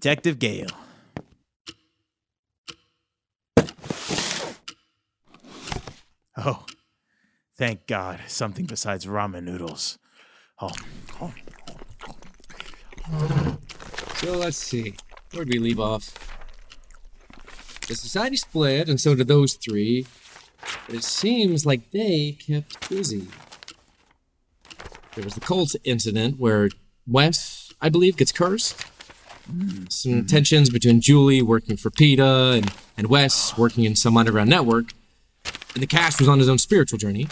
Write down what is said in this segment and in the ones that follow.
Detective Gale. Oh, thank God, something besides ramen noodles. Oh. So let's see. Where'd we leave off? The society split, and so did those three. But it seems like they kept busy. There was the cult incident where Wes, I believe, gets cursed. Some tensions between Julie working for PETA and, and Wes working in some underground network. And the Cash was on his own spiritual journey.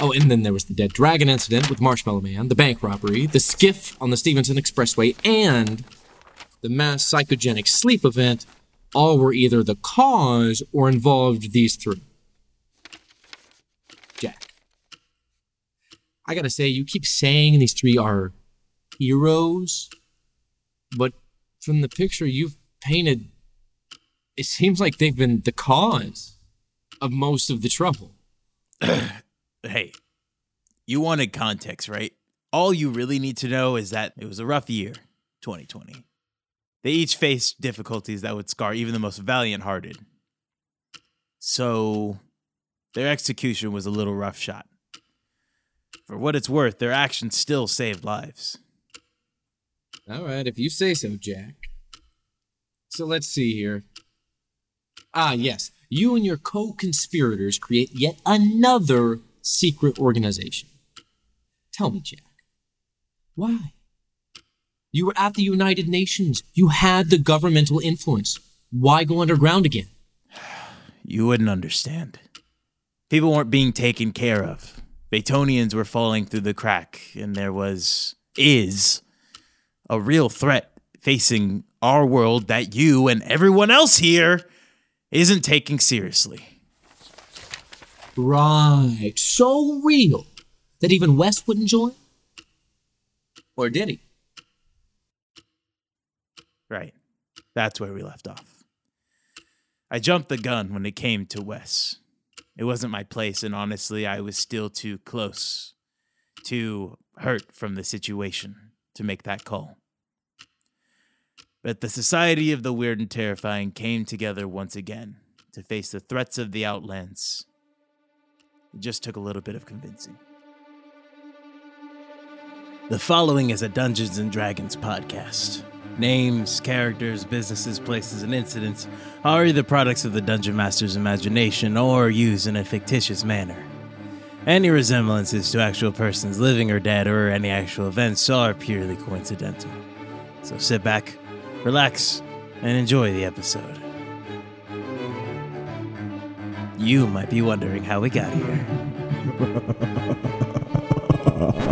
Oh, and then there was the Dead Dragon incident with Marshmallow Man, the bank robbery, the skiff on the Stevenson Expressway, and the mass psychogenic sleep event. All were either the cause or involved these three. Jack. I gotta say, you keep saying these three are heroes, but from the picture you've painted, it seems like they've been the cause of most of the trouble. Hey, you wanted context, right? All you really need to know is that it was a rough year, 2020. They each faced difficulties that would scar even the most valiant hearted. So, their execution was a little rough shot. For what it's worth, their actions still saved lives. All right, if you say so, Jack. So let's see here. Ah, yes. You and your co conspirators create yet another secret organization. Tell me, Jack. Why? You were at the United Nations. You had the governmental influence. Why go underground again? You wouldn't understand. People weren't being taken care of. Phaetonians were falling through the crack, and there was, is, a real threat facing our world that you and everyone else here isn't taking seriously. Right. So real that even Wes wouldn't join? Or did he? Right. That's where we left off. I jumped the gun when it came to Wes. It wasn't my place, and honestly, I was still too close, too hurt from the situation to make that call. But the Society of the Weird and Terrifying came together once again to face the threats of the Outlands. It just took a little bit of convincing. The following is a Dungeons and Dragons podcast. Names, characters, businesses, places, and incidents are either products of the Dungeon Master's imagination or used in a fictitious manner. Any resemblances to actual persons living or dead or any actual events are purely coincidental. So sit back, relax, and enjoy the episode. You might be wondering how we got here.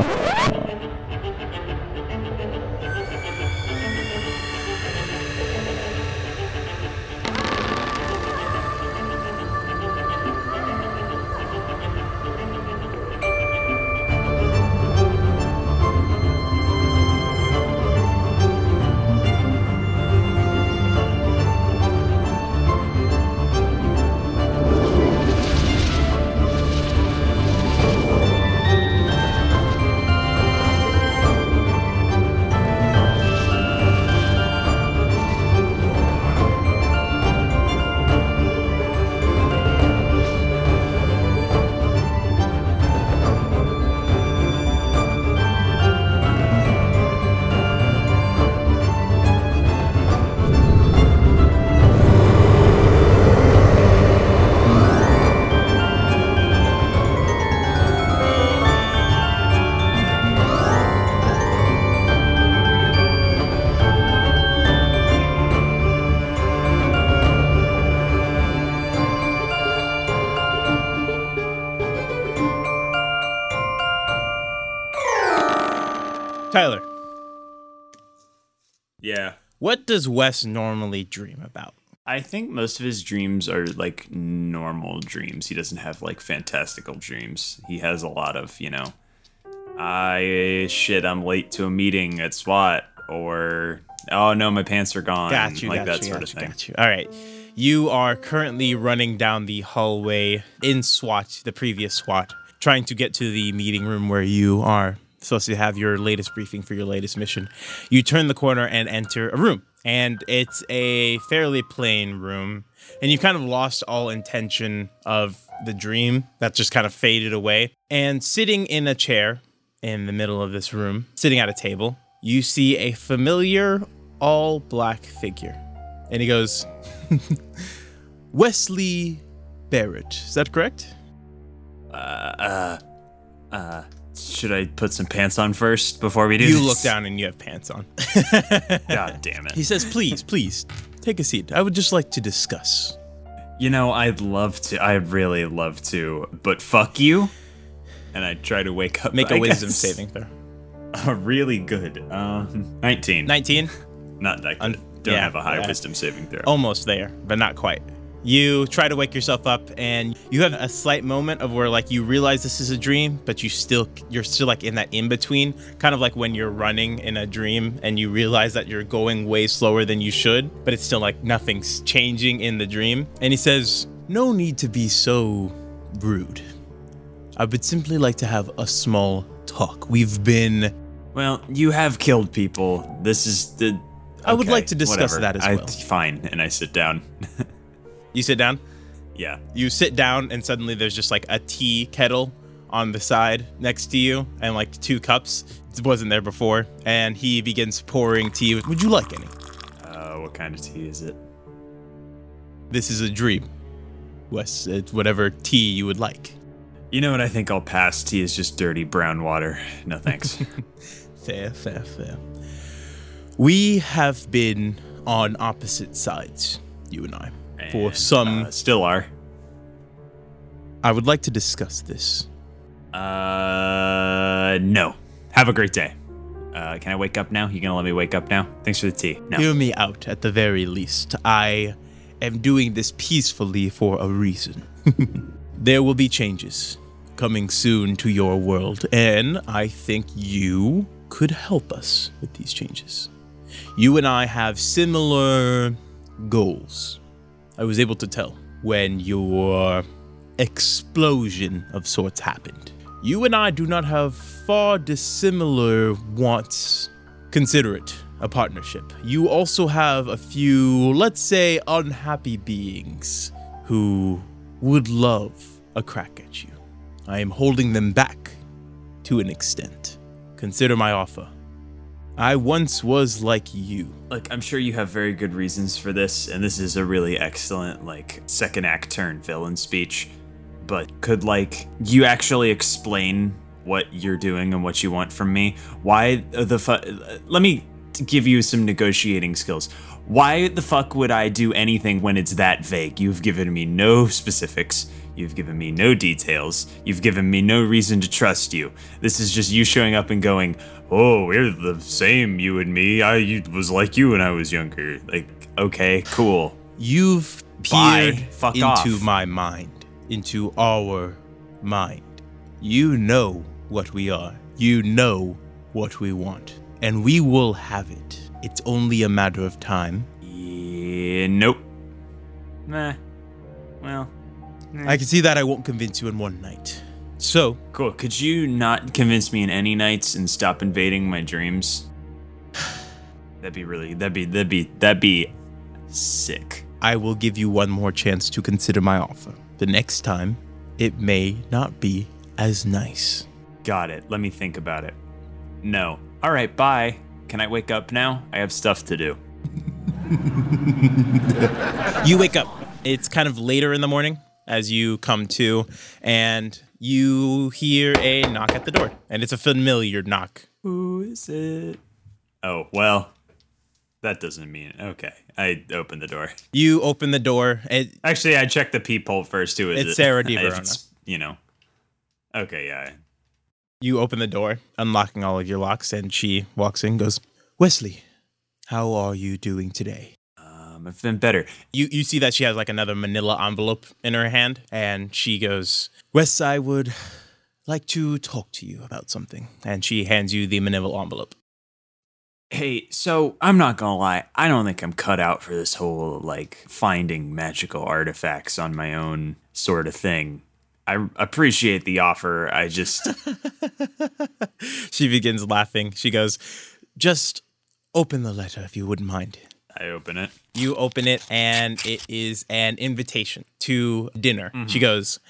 what does Wes normally dream about? I think most of his dreams are like normal dreams. He doesn't have like fantastical dreams. He has a lot of, you know, I shit, I'm late to a meeting at SWAT, or oh no, my pants are gone. Got you, like got that you, sort got of you, thing. got you. All right. You are currently running down the hallway in SWAT, the previous SWAT, trying to get to the meeting room where you are supposed to have your latest briefing for your latest mission. You turn the corner and enter a room, and it's a fairly plain room. And you kind of lost all intention of the dream that just kind of faded away. And sitting in a chair in the middle of this room, sitting at a table, you see a familiar all black figure. And he goes, Wesley Barrett. Is that correct? Uh uh, uh, should I put some pants on first before we do You this? look down and you have pants on. God damn it! He says, Please, please, take a seat. I would just like to discuss. You know, I'd love to. I'd really love to, but fuck you. And I try to wake up. Make a I wisdom guess. saving throw. Oh, really good. Um, 19. 19? Not that Un- good. Don't yeah, have a high yeah. wisdom saving throw. Almost there, but not quite. You try to wake yourself up and you have a slight moment of where like you realize this is a dream, but you still you're still like in that in between, kind of like when you're running in a dream and you realize that you're going way slower than you should, but it's still like nothing's changing in the dream. And he says, "No need to be so rude. I would simply like to have a small talk. We've been Well, you have killed people. This is the. I would like to discuss whatever. that as I- well. Fine, and I sit down. You sit down? yeah. you sit down and suddenly there's just like a tea kettle on the side next to you and like two cups it wasn't there before and he begins pouring tea would you like any Uh, what kind of tea is it? this is a dream wes it's whatever tea you would like You know what? I think I'll pass. Tea is just dirty brown water. No thanks. fair fair fair we have been on opposite sides you and i for And, some uh, still are. i would like to discuss this Uh, no. Have a great day. Uh, can I wake up now? You gonna let me wake up now? Thanks for the tea. No. Hear me out at the very least. I am doing this peacefully for a reason. there will be changes coming soon to your world, and I think you could help us with these changes. You and I have similar goals. I was able to tell when your explosion of sorts happened. You and I do not have far dissimilar wants. Consider it a partnership. You also have a few, let's say, unhappy beings who would love a crack at you. I am holding them back to an extent. Consider my offer. I once was like you. Look, I'm sure you have very good reasons for this, and this is a really excellent, like, second act turn villain speech. But could, like, you actually explain what you're doing and what you want from me? Why the fuck? Let me give you some negotiating skills. Why the fuck would I do anything when it's that vague? You've given me no specifics. You've given me no details. You've given me no reason to trust you. This is just you showing up and going, "Oh, we're the same, you and me. I was like you when I was younger." Like, okay, cool. You've peered into off. my mind, into our mind. You know what we are. You know what we want. And we will have it. It's only a matter of time. Yeah, nope. Nah. Well, I can see that I won't convince you in one night. So, cool. Could you not convince me in any nights and stop invading my dreams? That'd be really. That'd be. That'd be. That'd be sick. I will give you one more chance to consider my offer. The next time, it may not be as nice. Got it. Let me think about it. No. All right. Bye. Can I wake up now? I have stuff to do. You wake up. It's kind of later in the morning as you come to, and you hear a knock at the door. And it's a familiar knock. Who is it? Oh well. That doesn't mean okay. I open the door. You open the door. It, Actually, I checked the peephole first. Who is It's it? Sarah If DiVerona. it's, You know. Okay. Yeah. you open the door, unlocking all of your locks, and she walks in and goes, Wesley, how are you doing today? Um, I've been better. You, you see that she has like another manila envelope in her hand, and she goes, Wes, I would like to talk to you about something. And she hands you the manila envelope. Hey, so I'm not gonna lie, I don't think I'm cut out for this whole like finding magical artifacts on my own sort of thing. I appreciate the offer. I just She begins laughing. She goes, Just open the letter if you wouldn't mind. I open it. You open it, and it is an invitation to dinner. She mm-hmm. goes,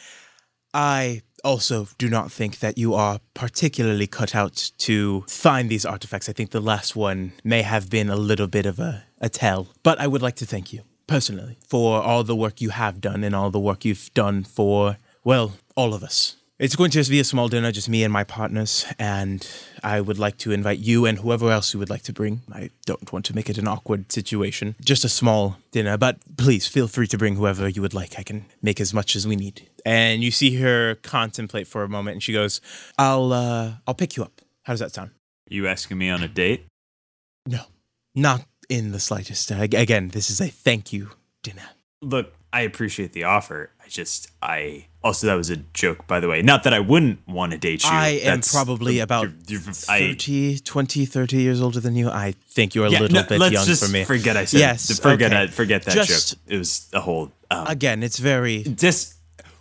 I also do not think that you are particularly cut out to find these artifacts. I think the last one may have been a little bit of a, a tell. But I would like to thank you personally for all the work you have done and all the work you've done for, well, all of us. It's going to just be a small dinner, just me and my partners, and I would like to invite you and whoever else you would like to bring. I don't want to make it an awkward situation. Just a small dinner, but please feel free to bring whoever you would like. I can make as much as we need. And you see her contemplate for a moment, and she goes, "I'll, uh, I'll pick you up. How does that sound?" You asking me on a date? No, not in the slightest. Again, this is a thank you dinner. Look, I appreciate the offer. I just, I also that was a joke, by the way. Not that I wouldn't want to date you. I am That's- probably you're- about you're- I- 30, 20, 30 years older than you. I think you're a Yeah, little no, bit young for me. Forget I said. Yes, Forget okay. I, forget that Just- joke. It was a whole. Um, Again, it's very just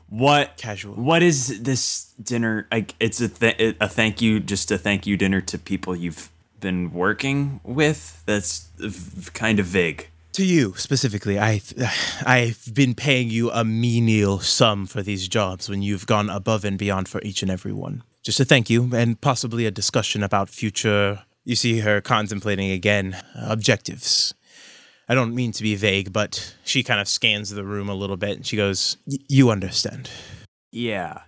what Casual. What is this dinner? Like, it's a th- a thank you, just a thank you dinner to people you've been working with. That's kind of vague. To you specifically. I I've been paying you a menial sum for these jobs when you've gone above and beyond for each and every one. Just a thank you and possibly a discussion about future. You see her contemplating again uh, objectives. I don't mean to be vague, but she kind of scans the room a little bit and she goes, "Y- "You understand." Yeah.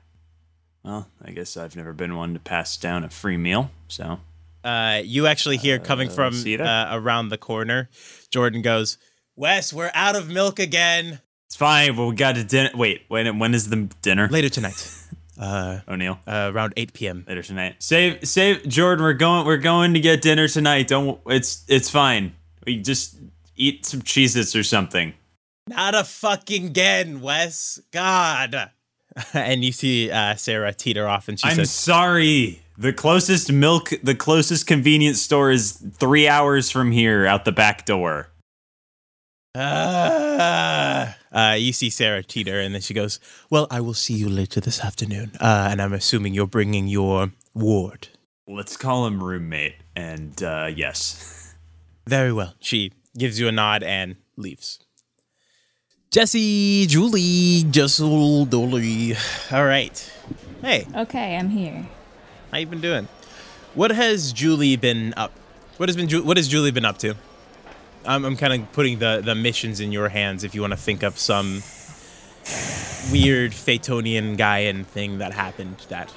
Well, I guess I've never been one to pass down a free meal, so Uh, you actually hear coming from uh, around the corner. Jordan goes, "Wes, we're out of milk again." it's fine. But we got to dinner. Wait, when when is the dinner? Later tonight, uh, O'Neill. uh, around eight p.m. Later tonight. Save, save, Jordan. We're going. We're going to get dinner tonight. Don't. It's it's fine. We just eat some Cheez-Its or something. Not a fucking again, Wes. God. and you see uh, Sarah teeter off, and she I'm says, sorry. The closest milk, the closest convenience store is three hours from here, out the back door. "Ah." uh, you see Sarah teeter, and then she goes, "Well, I will see you later this afternoon." Uh, and I'm assuming you're bringing your ward. Let's call him roommate. And uh, yes, Very well. She gives you a nod and leaves. Jesse, Julie, Jessel, Dolly. All right. Hey, Okay, I'm here. How you been doing? What has Julie been up? What has been Ju- what has Julie been up to? I'm, I'm kind of putting the the missions in your hands. If you want to think of some weird Phaetonian Gaian thing that happened that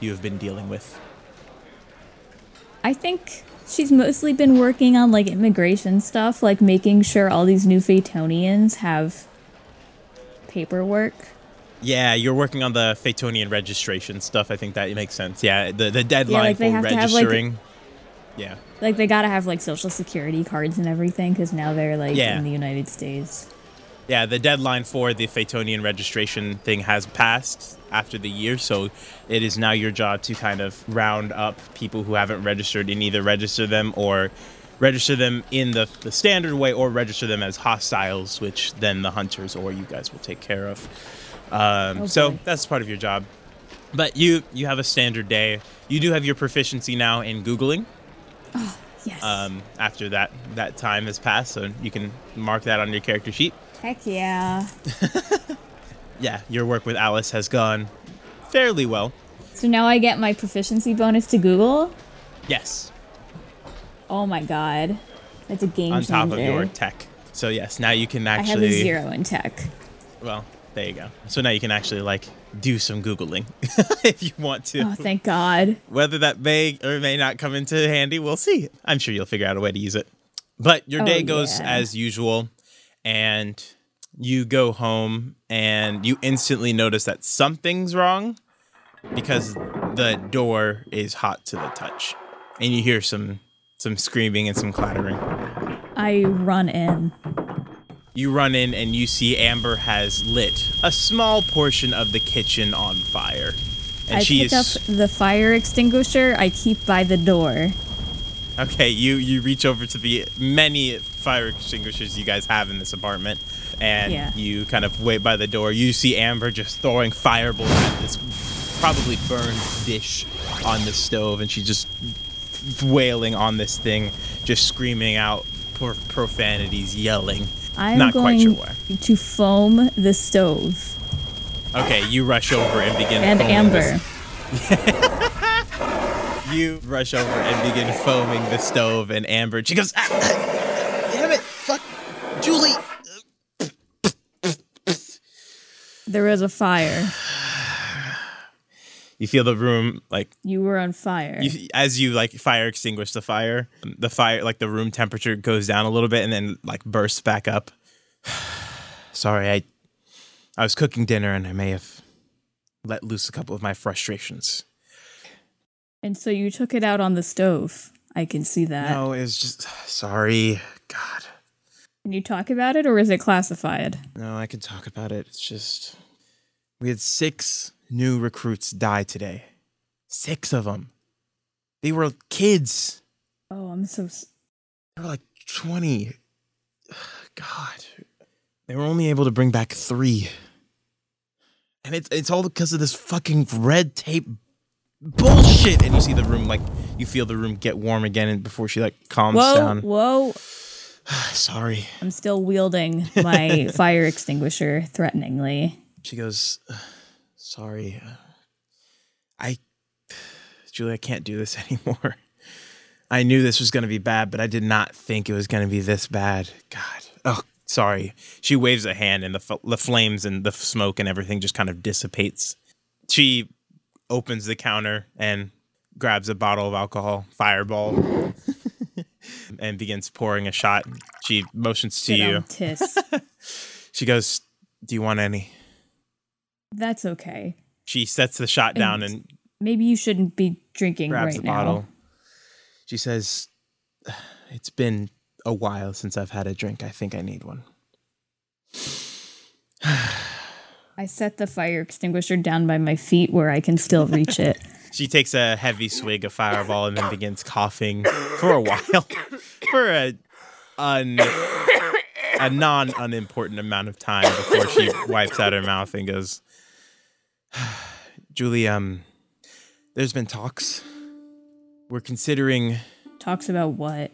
you have been dealing with. I think she's mostly been working on like immigration stuff, like making sure all these new Phaetonians have paperwork. Yeah, you're working on the Phaetonian registration stuff. I think that makes sense. Yeah, the the deadline like, they for have to have, like- registering. yeah. Like they gotta have like social security cards and everything because now they're like Yeah. in the United States. Yeah, the deadline for the Phaetonian registration thing has passed after the year, so it is now your job to kind of round up people who haven't registered and either register them or register them in the, the standard way or register them as hostiles, which then the hunters or you guys will take care of. Um, Oh, so that's part of your job. But you you have a standard day. You do have your proficiency now in googling. Oh, Yes. Um, after that that time has passed, so you can mark that on your character sheet. Heck yeah. yeah, your work with Alice has gone fairly well. So now I get my proficiency bonus to Google. Yes, Oh my god, that's a game on changer. top of your tech. So yes, now you can actually. I have a zero in tech. Well, there you go. So now you can actually like do some googling if you want to. Oh, thank God. Whether that may or may not come into handy, we'll see. I'm sure you'll figure out a way to use it. But your Oh, day goes yeah. as usual, and you go home, and you instantly notice that something's wrong because the door is hot to the touch, and you hear some some screaming and some clattering. I run in. You run in and you see Amber has lit a small portion of the kitchen on fire. And I she pick is up the fire extinguisher I keep by the door. Okay, you you reach over to the many fire extinguishers you guys have in this apartment, and Yeah. you kind of wait by the door. You see Amber just throwing fireballs at this probably burned dish on the stove, and she's just wailing on this thing, just screaming out pro- profanities, yelling. I'm Not quite going sure why. to foam the stove. Okay, you rush over and begin. And Amber. You rush over and begin foaming the stove, and Amber. She goes, ah, ah, "Damn it, fuck, Julie." There is a fire. You feel the room like You were on fire. you, as you like fire extinguish the fire. The fire, like the room temperature, goes down a little bit and then like bursts back up. Sorry, I I was cooking dinner and I may have let loose a couple of my frustrations. and so you took it out on the stove. I can see that. No, it was just sorry. God. Can you talk about it or is it classified? No, I can talk about it. It's just we had six new recruits die today. Six of them. They were kids. Oh, I'm so. They were like 20. God. They were only able to bring back three. And it's it's all because of this fucking red tape bullshit. And you see the room like you feel the room get warm again and before she like calms Whoa, down. whoa. Sorry. I'm still wielding my fire extinguisher threateningly. She goes, "Sorry, uh, I, Julie, I can't do this anymore. I knew this was going to be bad, but I did not think it was going to be this bad. God, oh, sorry." She waves a hand, and the f- the flames and the smoke and everything just kind of dissipates. She opens the counter and grabs a bottle of alcohol, Fireball, and begins pouring a shot. She motions to Sit you. She goes, "Do you want any?" That's okay. She sets the shot down And- and Maybe you shouldn't be drinking grabs right the now. bottle. She says, It's been a while since I've had a drink. I think I need one. I set the fire extinguisher down by my feet where I can still reach it. She takes a heavy swig of fireball and then begins coughing for a while for a un, a non unimportant amount of time before she wipes out her mouth and goes, Julie, um, there's been talks. We're considering Talks about what?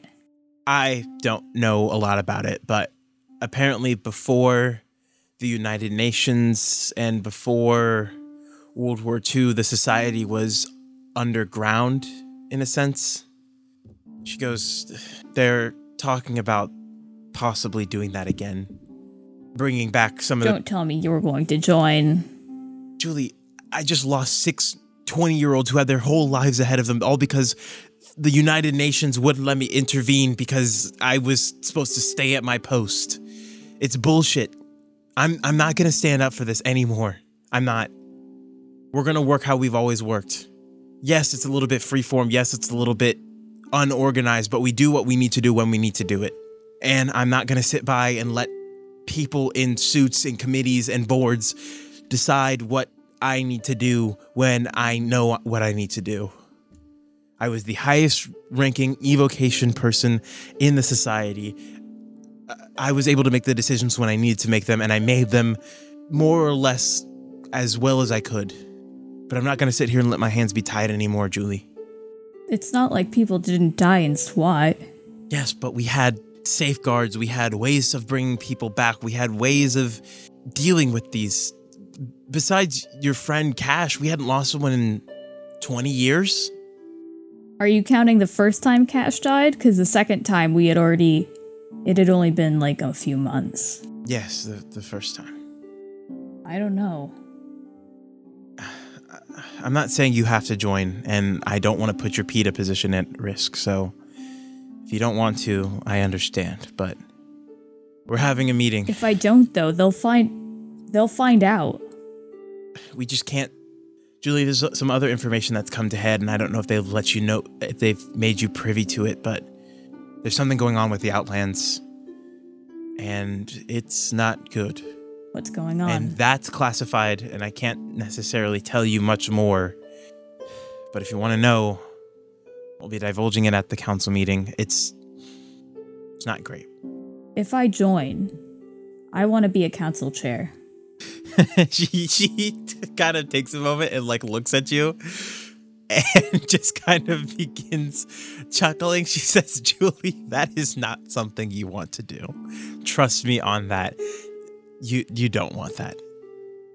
I don't know a lot about it, but apparently before the United Nations and before World War II, the society was underground in a sense. She goes, they're talking about possibly doing that again. Bringing back some of Don't tell me you're going to join. Julie, I just lost six 20 year olds who had their whole lives ahead of them, all because the United Nations wouldn't let me intervene because I was supposed to stay at my post. It's bullshit. I'm I'm not gonna stand up for this anymore. I'm not. We're gonna work how we've always worked. Yes, it's a little bit freeform. Yes, it's a little bit unorganized, but we do what we need to do when we need to do it. And I'm not gonna sit by and let people in suits and committees and boards decide what I need to do when I know what I need to do. I was the highest ranking evocation person in the society. I was able to make the decisions when I needed to make them, and I made them more or less as well as I could. But I'm not going to sit here and let my hands be tied anymore, Julie. It's not like people didn't die in SWAT. Yes, but we had safeguards, we had ways of bringing people back, we had ways of dealing with these. Besides your friend Cash, we hadn't lost someone in 20 years. Are you counting the first time Cash died? Because the second time we had already. It had only been like a few months. Yes, the, the first time. I don't know. I'm not saying you have to join, and I don't want to put your PETA position at risk, so if you don't want to, I understand, but we're having a meeting. If I don't, though, they'll find. They'll find out. We just can't. Julie, there's some other information that's come to head, and I don't know if they've let you know, if they've made you privy to it, but there's something going on with the Outlands, and it's not good. What's going on? And that's classified, and I can't necessarily tell you much more. But if you want to know, We'll be divulging it at the council meeting. It's it's not great. If I join, I want to be a council chair. she she kind of takes a moment and like looks at you and just kind of begins chuckling. She says, "Julie, that is not something you want to do. Trust me on that. You you don't want that.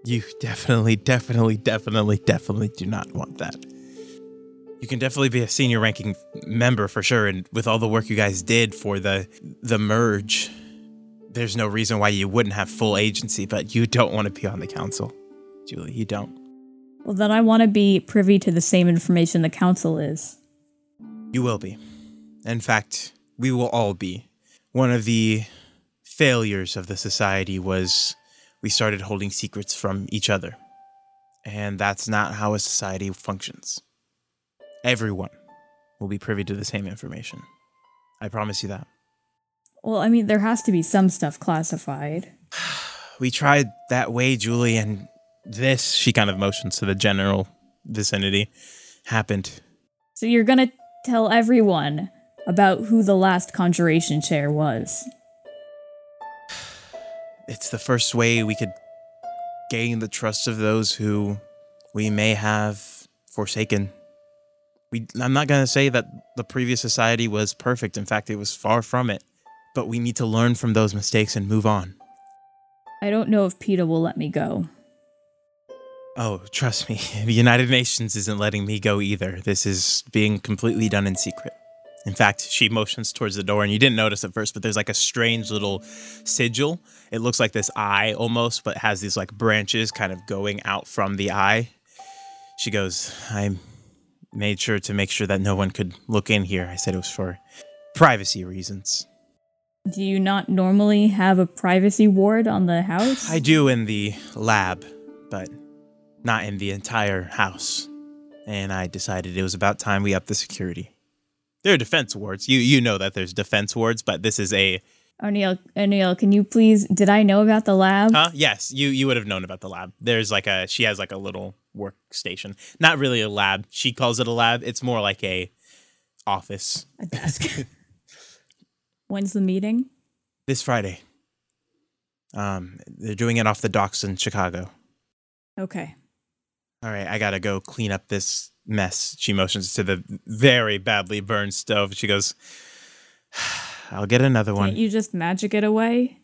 You definitely, definitely, definitely, definitely do not want that." You can definitely be a senior ranking member for sure and with all the work you guys did for the the merge there's no reason why you wouldn't have full agency, but you don't want to be on the council. Julie, you don't. Well, then I want to be privy to the same information the council is. You will be. In fact, we will all be. One of the failures of the society was we started holding secrets from each other. And that's not how a society functions. Everyone will be privy to the same information. I promise you that. Well, I mean, there has to be some stuff classified. We tried that way, Julie, and this, she kind of motions to the general vicinity, happened. So you're gonna tell everyone about who the last conjuration chair was. It's the first way we could gain the trust of those who we may have forsaken. We, I'm not going to say that the previous society was perfect. In fact, it was far from it. But we need to learn from those mistakes and move on. I don't know if PETA will let me go. Oh, trust me, the United Nations isn't letting me go either. This is being completely done in secret. In fact, she motions towards the door, and you didn't notice at first, but there's like a strange little sigil. It looks like this eye almost, but has these like branches kind of going out from the eye. She goes, I made sure to make sure that no one could look in here. I said it was for privacy reasons. Do you not normally have a privacy ward on the house? I do in the lab, but not in the entire house. And I decided it was about time we upped the security. There are defense wards. You you know that there's defense wards, but this is a O'Neill, O'Neill, can you please? Did I know about the lab? huh? Yes, you you would have known about the lab. There's like a she has like a little workstation. Not really a lab. She calls it a lab. It's more like a office. A desk. When's the meeting? This Friday. Um, they're doing it off the docks in Chicago. Okay. All right, I gotta go clean up this mess. She motions to the very badly burned stove. She goes, I'll get another one. Can't you just magic it away?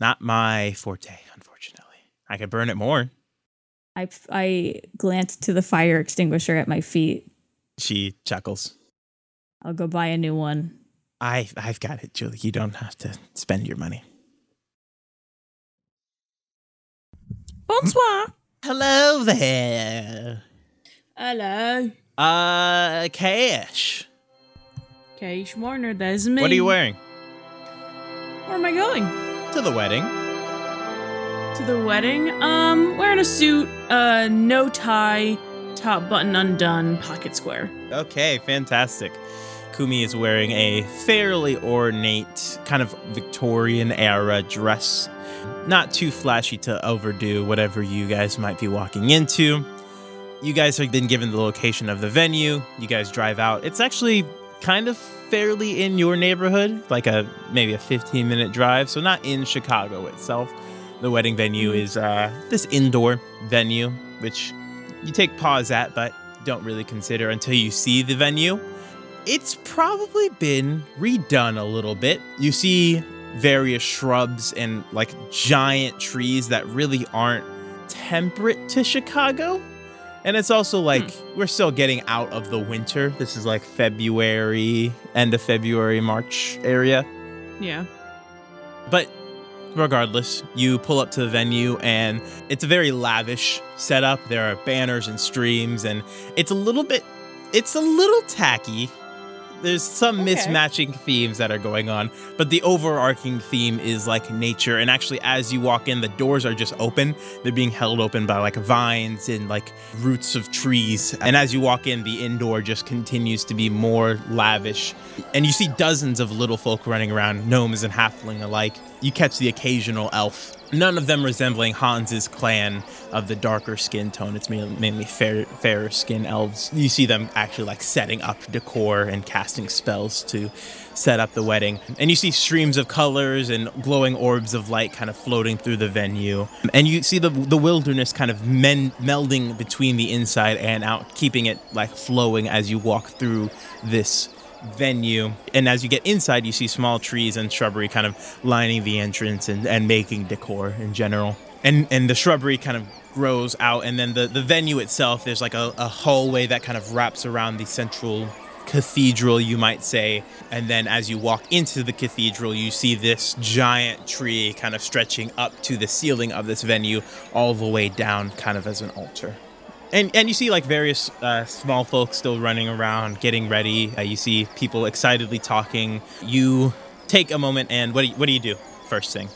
Not my forte, unfortunately. I could burn it more. I, I glanced to the fire extinguisher at my feet. She chuckles. I'll go buy a new one. I, I've got it, Julie. You don't have to spend your money. Bonsoir. Hello there. Hello. Uh, Cash. Cash Warner, that's me. What are you wearing? Where am I going? To the wedding. To the wedding? Um, wearing a suit, uh, no tie, top button undone, pocket square. Okay, fantastic. Kumi is wearing a fairly ornate, kind of Victorian era dress. Not too flashy to overdo whatever you guys might be walking into. You guys have been given the location of the venue. You guys drive out. It's actually kind of fairly in your neighborhood, like a maybe a 15 minute drive, so not in Chicago itself. The wedding venue is uh, this indoor venue, which you take pause at, but don't really consider until you see the venue. It's probably been redone a little bit. You see various shrubs and like giant trees that really aren't temperate to Chicago. And it's also hmm. like we're still getting out of the winter. This is like February, end of February, March area. Yeah. But regardless, you pull up to the venue and it's a very lavish setup. There are banners and streams and it's a little bit it's a little tacky. There's some Okay. mismatching themes that are going on, but the overarching theme is like nature. And actually, as you walk in, the doors are just open. They're being held open by like vines and like roots of trees. And as you walk in, the indoor just continues to be more lavish. And you see dozens of little folk running around, gnomes and halfling alike. You catch the occasional elf. None of them resembling Hans's clan of the darker skin tone. It's mainly, fair, fairer skin elves. You see them actually like setting up decor and casting spells to set up the wedding. And you see streams of colors and glowing orbs of light kind of floating through the venue. And you see the the wilderness kind of men, melding between the inside and out, keeping it like flowing as you walk through this venue. And as you get inside, you see small trees and shrubbery kind of lining the entrance and, and making decor in general. And and the shrubbery kind of grows out and then the, the venue itself, there's like a, a hallway that kind of wraps around the central cathedral, you might say. And then as you walk into the cathedral, you see this giant tree kind of stretching up to the ceiling of this venue, all the way down, kind of as an altar. And, and you see like various uh, small folks still running around, getting ready. Uh, you see people excitedly talking. You take a moment and what do you, what do you do first thing?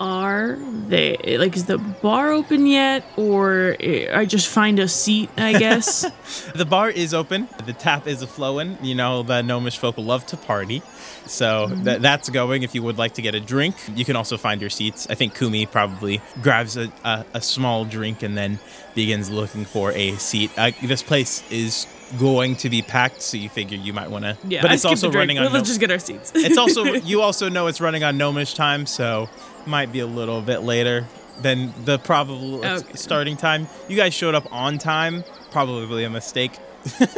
Are they like is the bar open yet, or I just find a seat? I guess. The bar is open. The tap is a flowing. You know, the gnomish folk love to party. So th- that's going. If you would like to get a drink, you can also find your seats. I think Kumi probably grabs a, a, a small drink and then begins looking for a seat. Uh, this place is going to be packed, so you figure you might want to. yeah, but it's also running on. Let's no- just get our seats. it's also you also know it's running on gnomish time, so might be a little bit later than the probable Okay. starting time. You guys showed up on time, probably a mistake.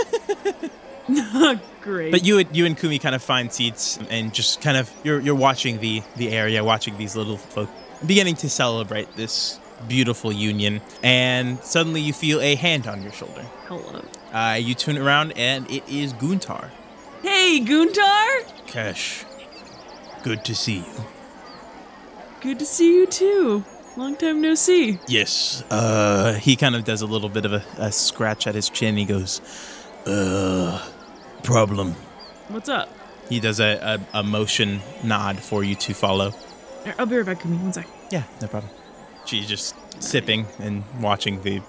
great. But you you and Kumi kind of find seats and just kind of you're you're watching the the area, watching these little folk beginning to celebrate this beautiful union, and suddenly you feel a hand on your shoulder. Hello. Uh, you turn around and it is Guntar. Hey, Guntar. Kesh, good to see you. Good to see you too. Long time no see. Yes. Uh, he kind of does a little bit of a, a scratch at his chin. He goes, "Uh, problem." What's up? He does a, a, a motion nod for you to follow. I'll be right back. Kumi. One sec. Yeah, no problem. She's just sipping and watching the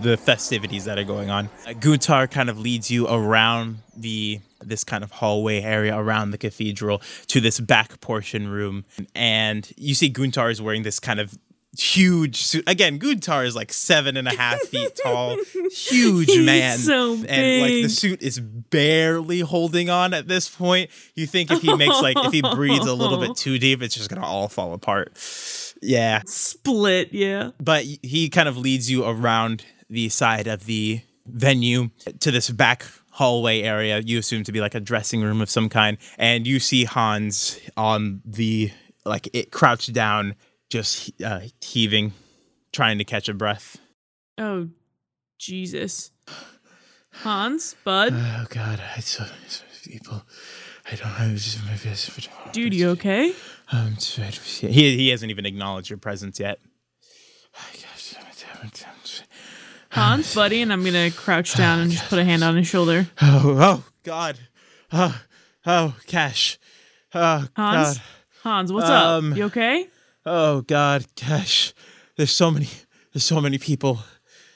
the festivities that are going on. Uh, Guntar kind of leads you around the this kind of hallway area around the cathedral to this back portion room, and you see Guntar is wearing this kind of huge suit. Again, Guntar is like seven and a half feet tall, huge He's man, so and like the suit is barely holding on at this point. You think if he makes like if he breathes a little bit too deep, it's just gonna all fall apart. Yeah, Split. Yeah. but he kind of leads you around the side of the venue to this back hallway area you assume to be like a dressing room of some kind and you see hans on the like it crouched down just uh, heaving trying to catch a breath Oh, Jesus. Hans, bud, oh god i saw so many people i don't know it's just my face dude, you okay? um, he, he hasn't even acknowledged your presence yet Hans, buddy, and I'm gonna crouch down and just put a hand on his shoulder. Oh, oh God. Oh, oh, Cash. Oh, Hans, God. Hans, what's Um, up? You okay? Oh, God, Cash. There's so many, there's so many people.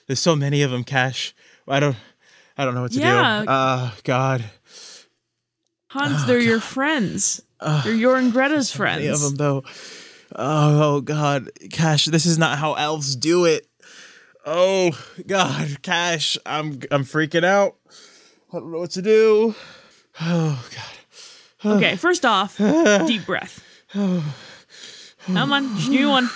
There's so many of them, Cash. I don't, I don't know what to Yeah. do. Oh, God. Hans, oh, they're your friends. they're your and Greta's friends. Many of them, though. Oh, oh, God. Cash, this is not how elves do it. Oh, God, Cash. I'm, I'm freaking out. I don't know what to do. Oh, God. Okay, first off, deep breath. Come on, me one.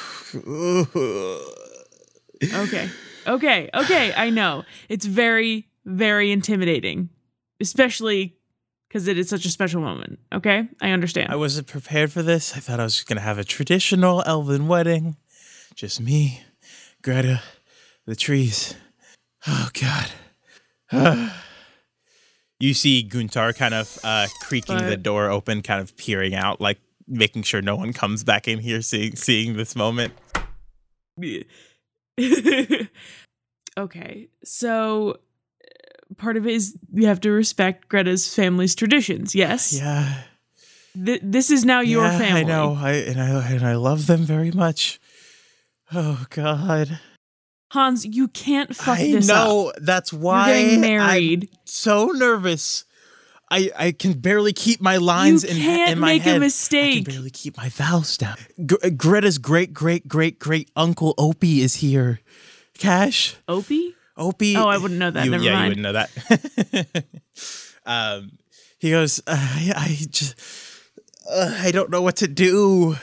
Okay, okay, okay. I know it's very, very intimidating, especially because it is such a special moment. Okay, I understand. I wasn't prepared for this. I thought I was gonna have a traditional elven wedding. Just me, Greta, the trees. Oh God. you see Guntar kind of uh, creaking the door open, kind of peering out, like making sure no one comes back in here seeing seeing this moment. okay, so part of it is you have to respect Greta's family's traditions. Yes, Yeah. Th- this is now your yeah, family. I know. I and I and I love them very much. Oh God. Hans, you can't fuck I this up. know. That's why You're getting I'm married. so nervous. I, I can barely keep my lines in, can't in my make a mistake. I can barely keep my vowels down. Gr- uh, Greta's great great great great uncle Opie is here. Cash, Opie? Opie. Oh, I wouldn't know that. You, Never yeah, mind. you wouldn't know that. um, he goes, uh, I, I just, uh, I don't know what to do.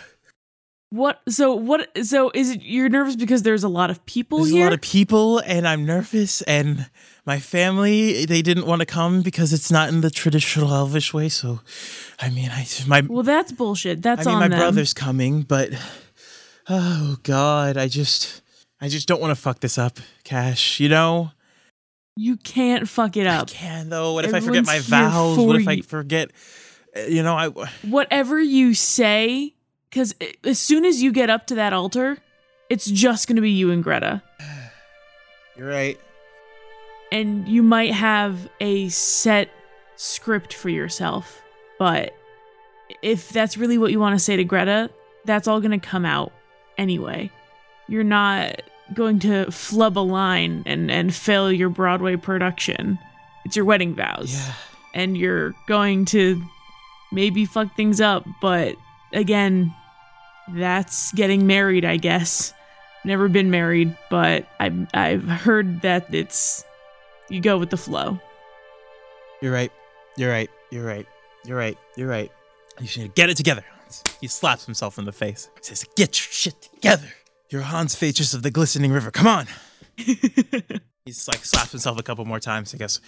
What? So what? So is it you're nervous because there's a lot of people There's here? a lot of people, and I'm nervous, and my family they didn't want to come because it's not in the traditional Elvish way. So, I mean, I my well, that's bullshit. That's I mean, on my them. brother's coming, but oh god, I just I just don't want to fuck this up, Cash. You know, You can't fuck it up. I can though. What if I forget my vows? What if I forget? uh, You know, I Whatever you say, because as soon as you get up to that altar, it's just going to be you and Greta. you're right. and you might have a set script for yourself, but if that's really what you want to say to Greta, that's all going to come out anyway. You're not going to flub a line and, and fail your Broadway production. It's your wedding vows. Yeah. And you're going to maybe fuck things up, but again, that's getting married, I guess. Never been married, but I've, I've heard that it's you go with the flow. You're right. You're right. You're right. You're right. You're right. You should get it together. He slaps himself in the face. He says, Get your shit together. You're Hans Phaedrus of the glistening river. Come on. He's like slaps himself a couple more times. I guess.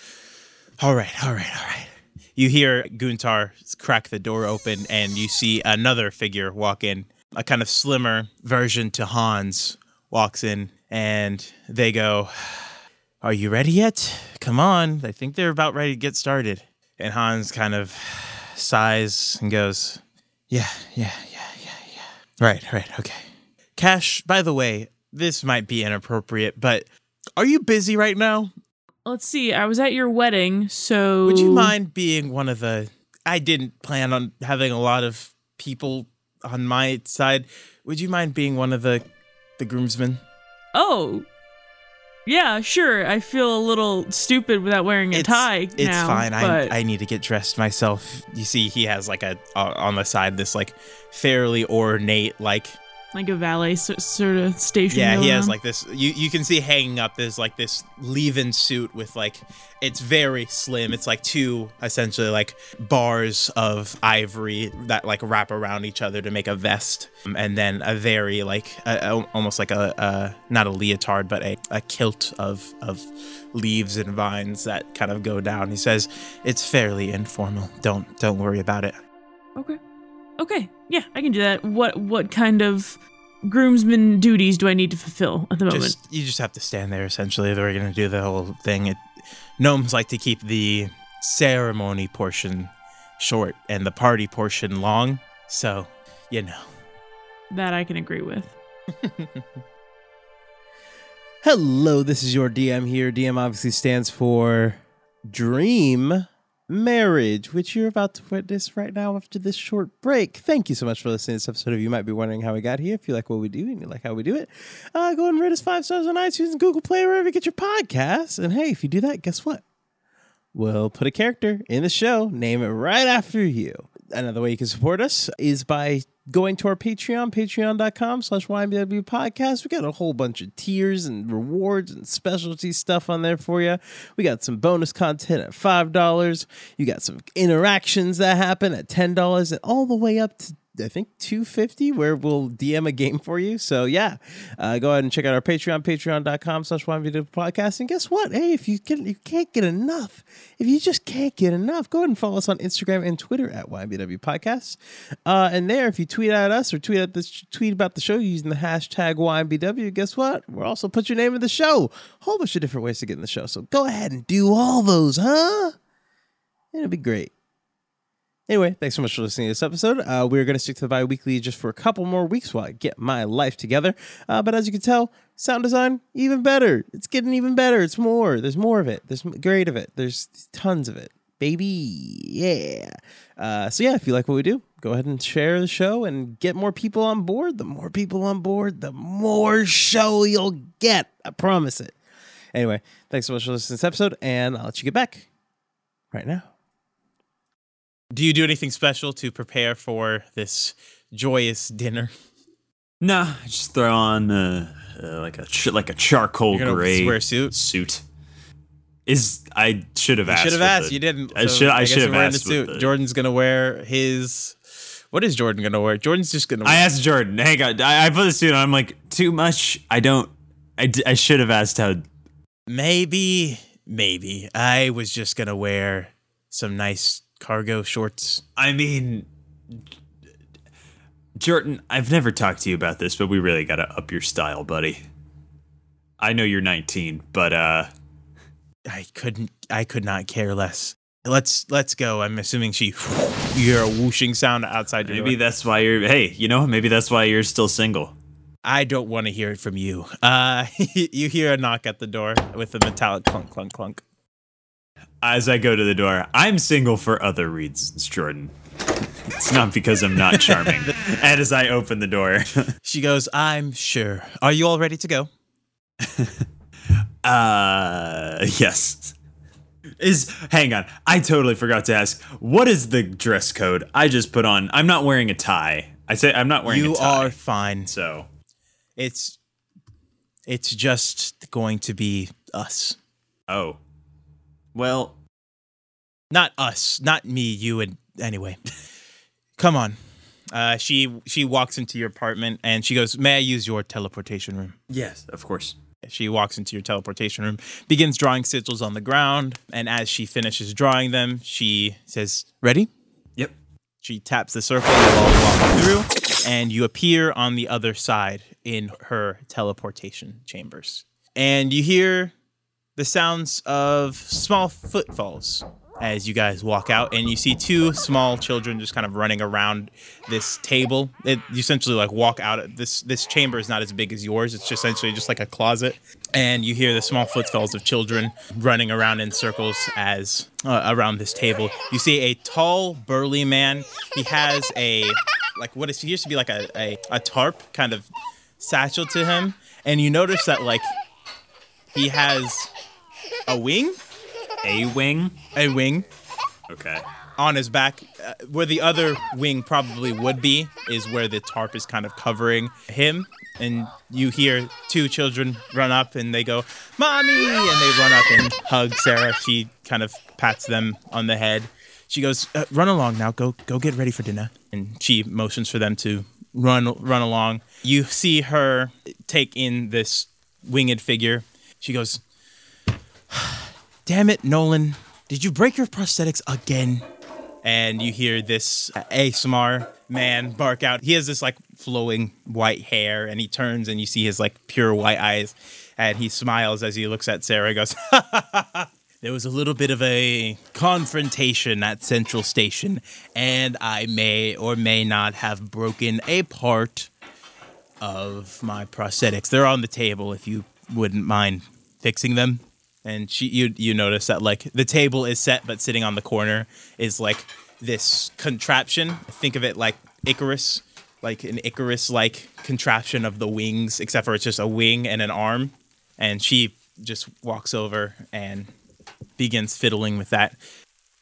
All right. All right. All right. You hear Guntar crack the door open, and you see another figure walk in. A kind of slimmer version to Hans walks in, and they go, Are you ready yet? Come on. I think they're about ready to get started. And Hans kind of sighs and goes, Yeah, yeah, yeah, yeah, yeah. Right, right, okay. Cash, by the way, this might be inappropriate, but are you busy right now? Let's see. I was at your wedding, so Would you mind being one of the. I didn't plan on having a lot of people on my side. Would you mind being one of the the groomsmen? Oh, yeah, sure. I feel a little stupid without wearing a tie It's now. fine. but I I need to get dressed myself. You see, he has like a uh, on the side this like fairly ornate like like a valet sort of station. yeah. He has on. like this. You you can see hanging up. There's like this leave-in suit with like it's very slim. It's like two essentially like bars of ivory that like wrap around each other to make a vest, and then a very like a- almost like a, a not a leotard but a, a kilt of of leaves and vines that kind of go down. He says it's fairly informal. Don't don't worry about it. Okay. Okay. Yeah, I can do that. What what kind of groomsman duties do I need to fulfill at the moment? Just you just have to stand there. Essentially, they're gonna do the whole thing. It, gnomes like to keep the ceremony portion short and the party portion long. So, you know. that I can agree with. Hello, this is your DM here. DM obviously stands for Dream Marriage, which you're about to witness right now after this short break. Thank you so much for listening to this episode of You Might Be Wondering How We Got Here. If you like what we do and you like how we do it, uh, go and rate us five stars on iTunes and Google Play, wherever you get your podcasts. And hey, if you do that, guess what? We'll put a character in the show, name it right after you. Another way you can support us is by going to our Patreon, patreon.com slash YMW podcast. We got a whole bunch of tiers and rewards and specialty stuff on there for you. We got some bonus content at $5. You got some interactions that happen at $10 and all the way up to I think 250 where we'll DM a game for you. So yeah, uh, go ahead and check out our Patreon, patreon.com slash podcast. And guess what? Hey, if you can you can't get enough, if you just can't get enough, go ahead and follow us on Instagram and Twitter at YMW Podcasts. Uh, and there, if you tweet at us or tweet at this tweet about the show using the hashtag YMBW, guess what? We'll also put your name in the show. Whole bunch of different ways to get in the show. So go ahead and do all those, huh? It'll be great. Anyway, thanks so much for listening to this episode. Uh, we're going to stick to the bi weekly just for a couple more weeks while I get my life together. Uh, but as you can tell, sound design, even better. It's getting even better. It's more. There's more of it. There's great of it. There's tons of it. Baby. Yeah. Uh, so, yeah, if you like what we do, go ahead and share the show and get more people on board. The more people on board, the more show you'll get. I promise it. Anyway, thanks so much for listening to this episode, and I'll let you get back right now. Do you do anything special to prepare for this joyous dinner? Nah, I just throw on uh, uh, like a ch- like a charcoal gray a suit? Suit is I should have asked. should have asked. the- you didn't. I so should- I guess should have asked what suit. the- Jordan's gonna wear his. What is Jordan gonna wear? Jordan's just gonna. I asked Jordan. Hey, God, I, I put the suit on. I'm like too much. I don't. I, d- I should have asked how. maybe, maybe I was just gonna wear some nice cargo shorts. I mean, Jordan, I've never talked to you about this, but we really got to up your style, buddy. I know you're 19, but uh, I couldn't. I could not care less. Let's let's go. I'm assuming she. You hear a whooshing sound outside your maybe door. that's why you're. Hey, you know, maybe that's why you're still single. I don't want to hear it from you. Uh, you hear a knock at the door with a metallic clunk, clunk, clunk. As I go to the door, I'm single for other reasons, Jordan. It's not because I'm not charming. and as I open the door, She goes, "I'm sure. Are you all ready to go?" uh, yes. Is hang on, I totally forgot to ask. What is the dress code? I just put on. I'm not wearing a tie. I say I'm not wearing You a tie. You are fine. so It's it's just going to be us. oh, well, Not us, not me, you and anyway. Come on. Uh, she she walks into your apartment and she goes, "May I use your teleportation room?" yes, of course. She walks into your teleportation room, begins drawing sigils on the ground, and as she finishes drawing them, she says, "Ready?" Yep. She taps the circle you all walk through, and you appear on the other side in her teleportation chambers. And you hear the sounds of small footfalls as you guys walk out, and you see two small children just kind of running around this table. It, you essentially like walk out. Of this this chamber is not as big as yours. It's just essentially just like a closet, and you hear the small footfalls of children running around in circles as uh, around this table. You see a tall, burly man. He has a like what is used to be like a, a, a tarp kind of satchel to him, and you notice that like he has a wing, A wing. a wing Okay. on his back. Uh, where the other wing probably would be is where the tarp is kind of covering him. And you hear two children run up and they go, Mommy! And they run up and hug Sarah. She kind of pats them on the head. She goes, uh, Run along now. Go, go get ready for dinner. And she motions for them to run, run along. You see her take in this winged figure. She goes, Damn it, Nolan. Did you break your prosthetics again? And you hear this Aasimar man bark out. He has this like flowing white hair and he turns and you see his like pure white eyes and he smiles as he looks at Sarah. He goes, There was a little bit of a confrontation at Central Station, and I may or may not have broken a part of my prosthetics. They're on the table if you wouldn't mind fixing them. And she you you notice that like the table is set but sitting on the corner is like this contraption. Think of it like Icarus, like an Icarus like contraption of the wings, except for it's just a wing and an arm. And she just walks over and begins fiddling with that.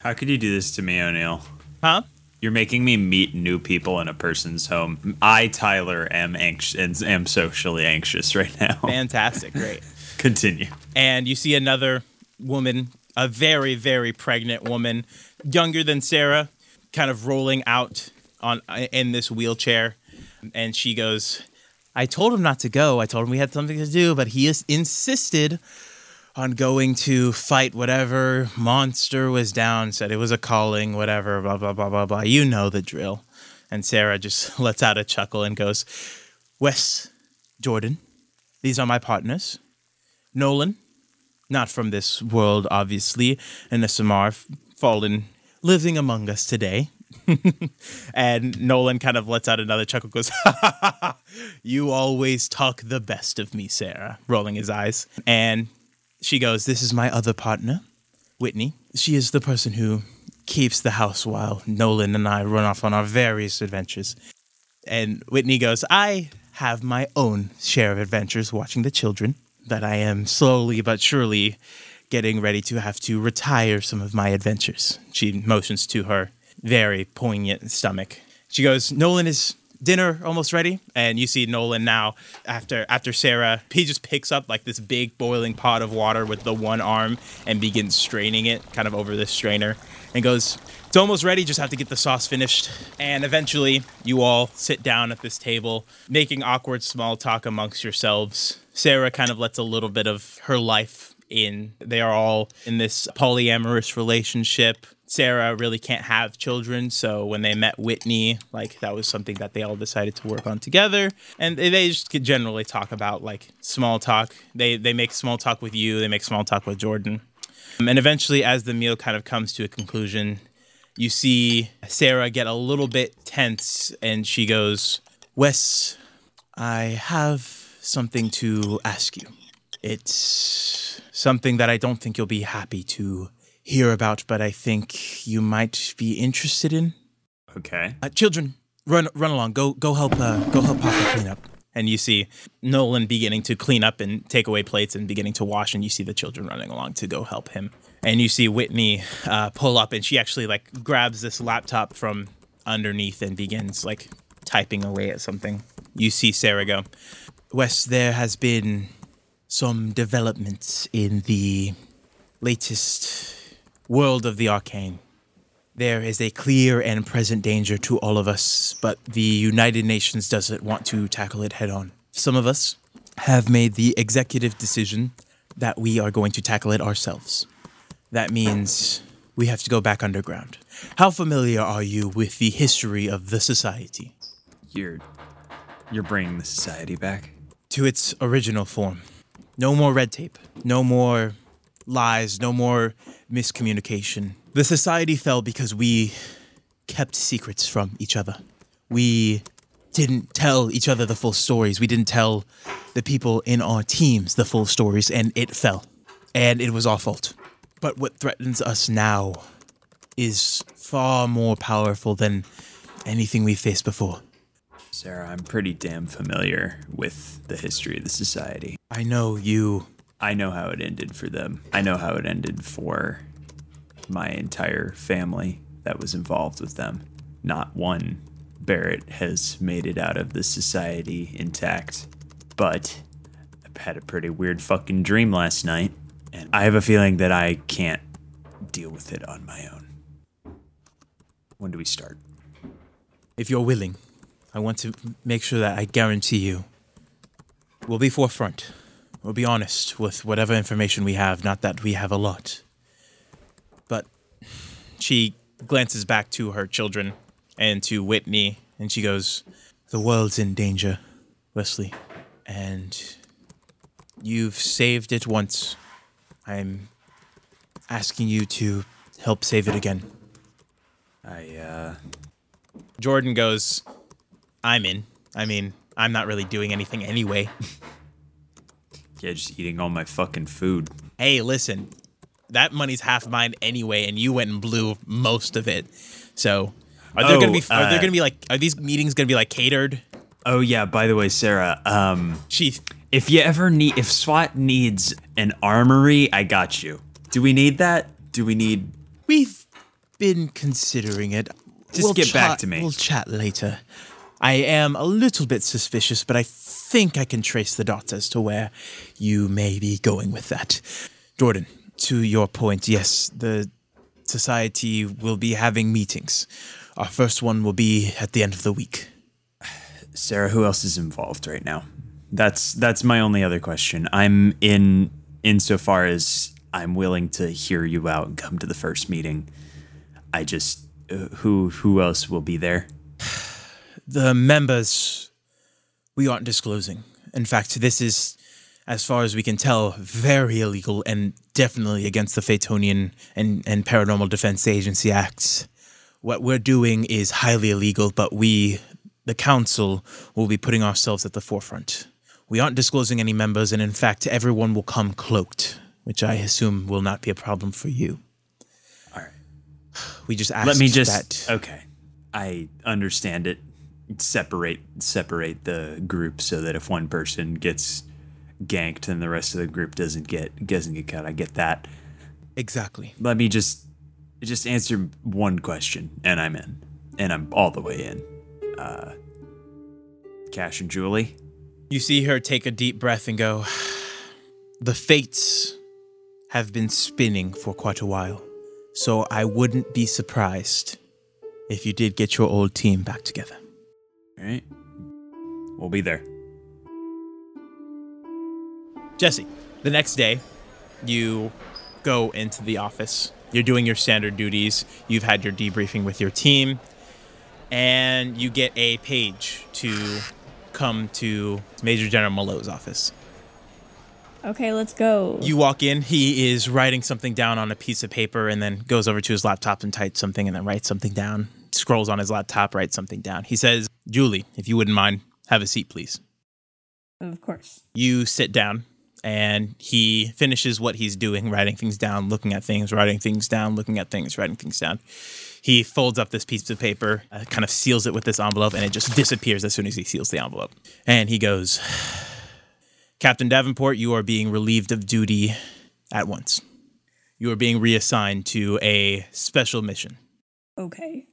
How could you do this to me, O'Neill? Huh? You're making me meet new people in a person's home. I, Tyler, am anxious. Am socially anxious right now. Fantastic, great. Continue. and you see another woman, a very very pregnant woman, younger than Sarah, kind of rolling out on in this wheelchair, and she goes, "I told him not to go. I told him we had something to do, but he is insisted." On going to fight whatever monster was down, said it was a calling, whatever, blah, blah, blah, blah, blah. You know the drill. And Sarah just lets out a chuckle and goes, Wes, Jordan, these are my partners. Nolan, not from this world, obviously, and a Samar f- fallen living among us today. and Nolan kind of lets out another chuckle, goes, You always talk the best of me, Sarah, rolling his eyes. And she goes, This is my other partner, Whitney. She is the person who keeps the house while Nolan and I run off on our various adventures. And Whitney goes, I have my own share of adventures watching the children that I am slowly but surely getting ready to have to retire some of my adventures. She motions to her very poignant stomach. She goes, Nolan is dinner almost ready and you see nolan now after after sarah he just picks up like this big boiling pot of water with the one arm and begins straining it kind of over this strainer and goes it's almost ready just have to get the sauce finished and eventually you all sit down at this table making awkward small talk amongst yourselves sarah kind of lets a little bit of her life in. They are all in this polyamorous relationship. Sarah really can't have children, so when they met Whitney, like that was something that they all decided to work on together, and they- just generally talk about like small talk. They they make small talk with you, they make small talk with Jordan, Um, and eventually, as the meal kind of comes to a conclusion, you see Sarah get a little bit tense, and she goes, "Wes, I have something to ask you. It's something that I don't think you'll be happy to." hear about, but I think you might be interested in. Okay. Uh, children, run run along. Go go help uh, go help Papa clean up. And you see Nolan beginning to clean up and take away plates and beginning to wash, and you see the children running along to go help him. And you see Whitney uh, pull up, and she actually like grabs this laptop from underneath and begins like typing away at something. You see Sarah go, Wes, there has been some developments in the latest world of the arcane. There is a clear and present danger to all of us, but the United Nations doesn't want to tackle it head on. Some of us have made the executive decision that we are going to tackle it ourselves. That means we have to go back underground. How familiar are you with the history of the society? You're you're bringing the society back. To its original form. No more red tape. No more lies. No more miscommunication. The society fell because we kept secrets from each other. We didn't tell each other the full stories. We didn't tell the people in our teams the full stories, and it fell. And it was our fault. But what threatens us now is far more powerful than anything we faced before. Sarah, I'm pretty damn familiar with the history of the society. I know you I know how it ended for them. I know how it ended for my entire family that was involved with them. Not one Barrett has made it out of the society intact. But I had a pretty weird fucking dream last night, and I have a feeling that I can't deal with it on my own. When do we start? if you're willing, I want to make sure that I guarantee you we'll be forefront. We'll be honest with whatever information we have, not that we have a lot. But she glances back to her children and to Whitney, and she goes, The world's in danger, Wesley. And you've saved it once. I'm asking you to help save it again. I, uh, Jordan goes, I'm in. I mean, I'm not really doing anything anyway. yeah, just eating all my fucking food. hey, listen, that money's half mine anyway, and you went and blew most of it. So, are there Oh, gonna be are there uh, gonna be like are these meetings gonna be like catered? Oh yeah, by the way, Sarah, um, She If you ever need, if SWAT needs an armory, I got you. Do we need that? Do we need? we've been considering it. Just get back to me. We'll chat later. I am a little bit suspicious, but I think I can trace the dots as to where you may be going with that. Jordan, to your point, yes, the society will be having meetings. Our first one will be at the end of the week. Sarah, who else is involved right now? That's that's my only other question. I'm in insofar as I'm willing to hear you out and come to the first meeting. I just uh, who who else will be there? The members we aren't disclosing. In fact, this is, as far as we can tell, very illegal and definitely against the Phaetonian and, and Paranormal Defense Agency Acts. What we're doing is highly illegal, but we, the council, will be putting ourselves at the forefront. We aren't disclosing any members, and in fact, everyone will come cloaked, which I assume will not be a problem for you. All right. We just asked Let me just that. okay. I understand it. Separate separate the group so that if one person gets ganked, then the rest of the group doesn't get doesn't get cut. I get that. Exactly. let me just Just answer one question, and I'm in, and I'm all the way in. Uh, Cash and Julie. You see her take a deep breath and go, The fates have been spinning for quite a while, so I wouldn't be surprised if you did get your old team back together. All right, we'll be there. Jesse, the next day, you go into the office. You're doing your standard duties. You've had your debriefing with your team, and you get a page to come to Major General Malo's office. Okay, let's go. You walk in, he is writing something down on a piece of paper and then goes over to his laptop and types something and then writes something down. Scrolls on his laptop, writes something down. He says, Julie, if you wouldn't mind, have a seat, please. of course. You sit down and he finishes what he's doing, writing things down, looking at things, writing things down, looking at things, writing things down. He folds up this piece of paper, uh, kind of seals it with this envelope, and it just disappears as soon as he seals the envelope. And he goes, Captain Davenport, you are being relieved of duty at once. You are being reassigned to a special mission. Okay.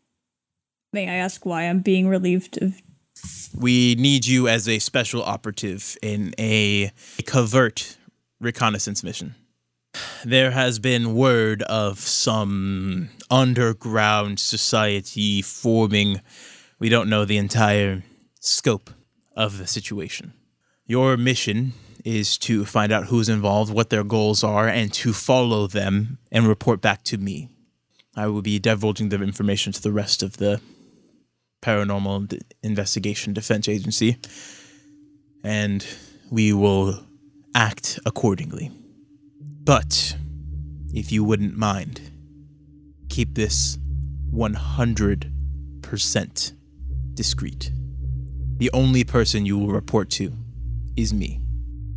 May I ask why I'm being relieved of We need you as a special operative in a covert reconnaissance mission. There has been word of some underground society forming. We don't know the entire scope of the situation. Your mission is to find out who's involved, what their goals are, and to follow them and report back to me. I will be divulging the information to the rest of the Paranormal D- Investigation Defense Agency, and we will act accordingly. But if you wouldn't mind, keep this 100% discreet. The only person you will report to is me.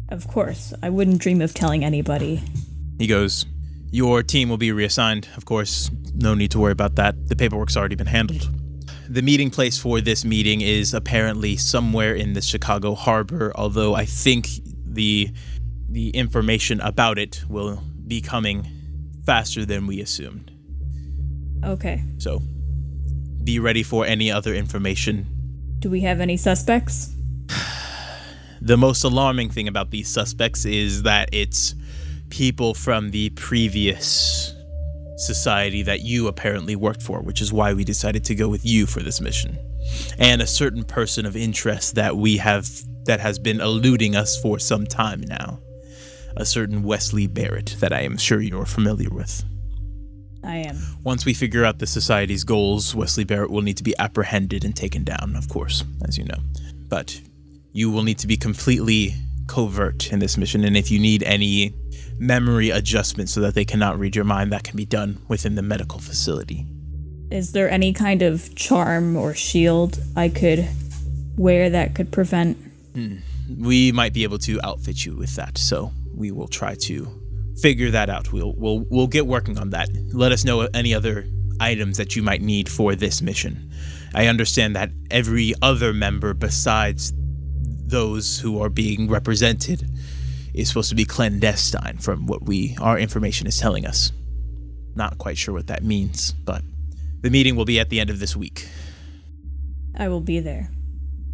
Of course, I wouldn't dream of telling anybody. He goes, Your team will be reassigned. Of course, no need to worry about that. The paperwork's already been handled. The meeting place for this meeting is apparently somewhere in the Chicago harbor, although I think the the information about it will be coming faster than we assumed. Okay. So be ready for any other information. Do we have any suspects? The most alarming thing about these suspects is that it's people from the previous society that you apparently worked for, which is why we decided to go with you for this mission. And a certain person of interest that we have that has been eluding us for some time now. A certain Wesley Barrett that I am sure you're familiar with. I am. Once we figure out the society's goals, Wesley Barrett will need to be apprehended and taken down, of course, as you know. But you will need to be completely covert in this mission, and if you need any memory adjustment so that they cannot read your mind, that can be done within the medical facility. Is there any kind of charm or shield I could wear that could prevent? Hmm. We might be able to outfit you with that, so we will try to figure that out. We'll we'll we'll get working on that. Let us know any other items that you might need for this mission. I understand that every other member besides those who are being represented is supposed to be clandestine from what we our information is telling us. Not quite sure what that means, but the meeting will be at the end of this week. I will be there.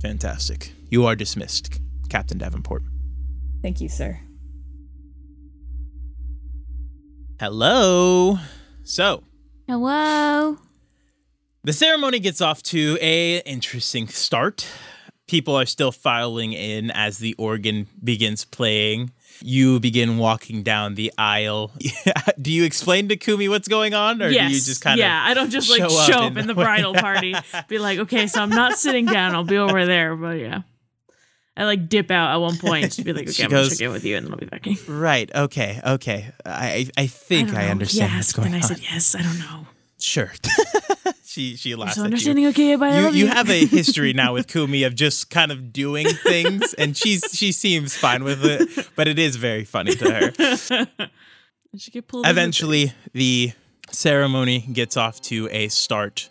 Fantastic. You are dismissed, Captain Davenport. Thank you, sir. Hello. So, Hello. the ceremony gets off to a interesting start. People are still filing in as the organ begins playing. You begin walking down the aisle. do you explain to Kumi what's going on, or yes. do you just kind yeah, of? I don't just like show show, up up, in the bridal party. Be like, okay, so I'm not sitting down. I'll be over there. But yeah, I like dip out at one point. to be like, okay, I'm gonna check in with you, and then I'll be back in. Right. Okay. Okay. I I think don't I, understand Yes, what's going and I on. said yes. I don't know. Sure. she she laughs so at you. understanding. Okay. I you, you you. have a history now with Kumi of just kind of doing things, and she's she seems fine with it, but it is very funny to her. Should get pulled. Eventually, the ceremony gets off to a start.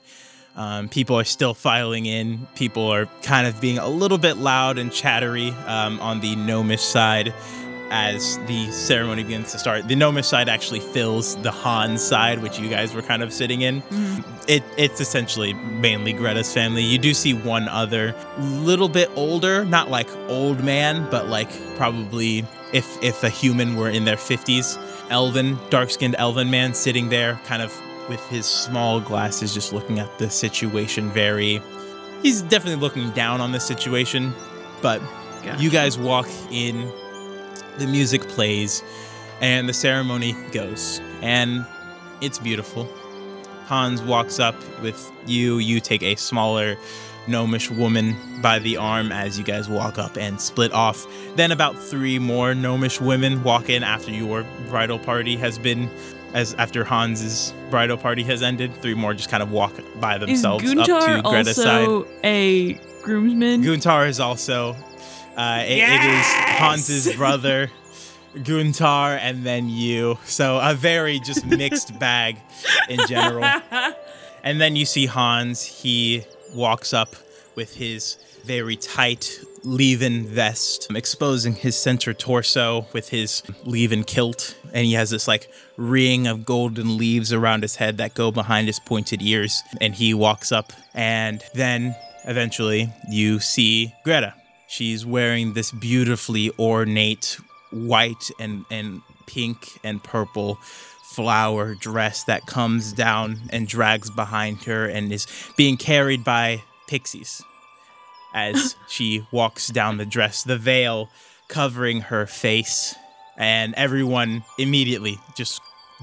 Um, people are still filing in. People are kind of being a little bit loud and chattery um, on the gnomish side. As the ceremony begins to start. The gnomish side actually fills the Han side, which you guys were kind of sitting in. Mm-hmm. It it's essentially mainly Greta's family. You do see one other little bit older, not like old man, but like probably if if a human were in their 50s, elven, dark-skinned elven man sitting there kind of with his small glasses just looking at the situation very he's definitely looking down on the situation, but Gotcha. you guys walk in, the music plays, and the ceremony goes. And it's beautiful. Hans walks up with you. You take a smaller gnomish woman by the arm as you guys walk up and split off. Then about three more gnomish women walk in after your bridal party has been as after Hans's bridal party has ended. Three more just kind of walk by Is themselves up to Greta's side. also a groomsman? Guntar is also. Uh, it- it is Hans's brother, Guntar, and then you. So a very just mixed bag in general. And then you see Hans. He walks up with his very tight leaven vest, exposing his center torso with his leaven kilt. And he has this like ring of golden leaves around his head that go behind his pointed ears. And he walks up, and then eventually you see Greta. She's wearing this beautifully ornate white and, and pink and purple flower dress that comes down and drags behind her and is being carried by pixies as she walks down the dress, the veil covering her face, and everyone immediately just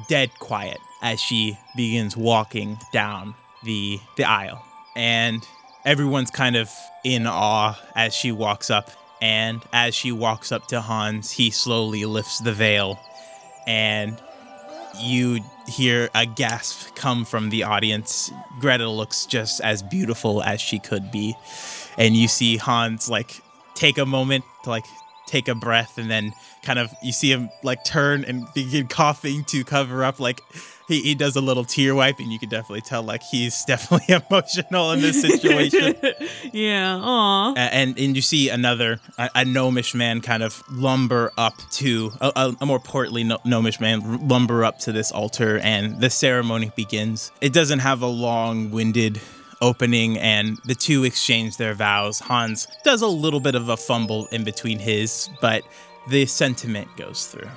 dead quiet as she begins walking down the the aisle. And everyone's kind of in awe as she walks up. And as she walks up to Hans, he slowly lifts the veil and you hear a gasp come from the audience. Greta looks just as beautiful as she could be. And you see Hans like take a moment to like take a breath and then kind of you see him like turn and begin coughing to cover up like he, he does a little tear wipe and you can definitely tell like he's definitely emotional in this situation. yeah. Aw. And and you see another a, a gnomish man kind of lumber up to a, a, more portly gno- gnomish man lumber up to this altar and the ceremony begins it doesn't have a long-winded opening and the two exchange their vows hans does a little bit of a fumble in between his but the sentiment goes through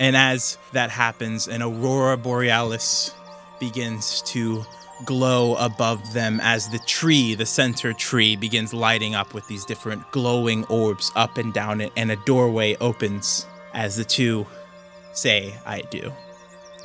and as that happens an aurora borealis begins to glow above them as the tree, the center tree, begins lighting up with these different glowing orbs up and down it, and a doorway opens as the two say, I do.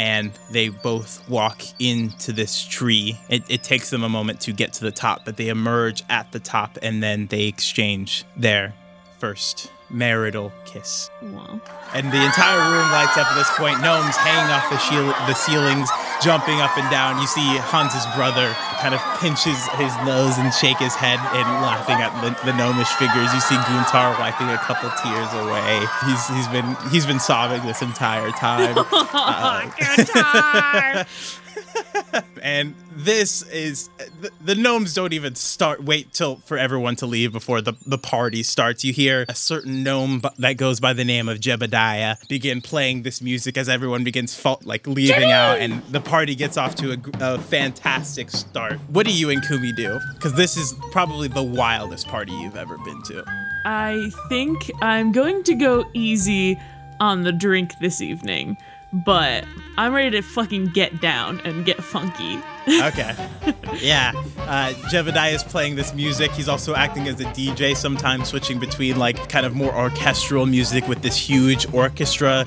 And they both walk into this tree. It, it takes them a moment to get to the top, but they emerge at the top and then they exchange their first marital kiss Wow. and the entire room lights up at this point. Gnomes hanging off the, shield, the ceilings, jumping up and down. You see Hans's brother kind of pinches his nose and shake his head and laughing at the, the gnomish figures. You see Guntar wiping a couple tears away. He's he's been he's been sobbing this entire time. Uh, and this is the, the gnomes don't even start wait till for everyone to leave before the, the party starts. You hear a certain gnome bu- that goes by the name of jebediah begin playing this music as everyone begins fa- like leaving out and the party gets off to a, a fantastic start. What do you and kumi do? Because this is probably the wildest party you've ever been to. I think I'm going to go easy on the drink this evening, but I'm ready to fucking get down and get funky. okay. Yeah. Uh, Jebediah is playing this music. He's also acting as a DJ, sometimes switching between like kind of more orchestral music with this huge orchestra.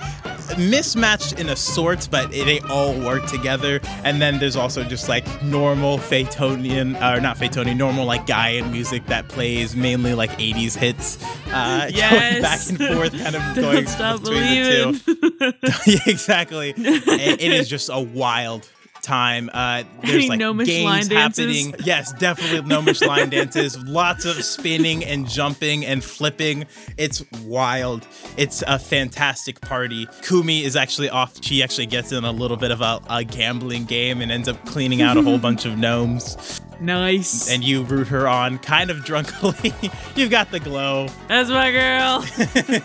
Mismatched in a sort, but they all work together. And then there's also just like normal Phaetonian, or not Phaetonian, normal like Gaian music that plays mainly like 80s hits. Uh, going Yes. back and forth, kind of going stop between the two. believing. yeah, exactly. it, it is just a wild time. Uh, there's like gnomish games line dances? happening. Yes, definitely gnomish line dances. Lots of spinning and jumping and flipping. It's wild. It's a fantastic party. Kumi is actually off. She actually gets in a little bit of a, a gambling game and ends up cleaning out a whole bunch of gnomes. nice. And you root her on, kind of drunkenly. You've got the glow That's my girl.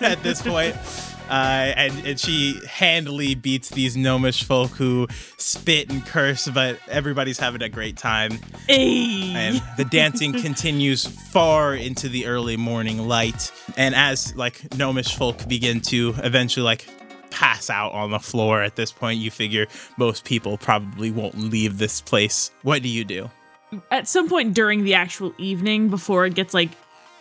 at this point. Uh, and, and she handily beats these gnomish folk who spit and curse, but everybody's having a great time. Hey. And the dancing continues far into the early morning light. And as like gnomish folk begin to eventually like pass out on the floor at this point, you figure most people probably won't leave this place. What do you do? At some point during the actual evening, before it gets like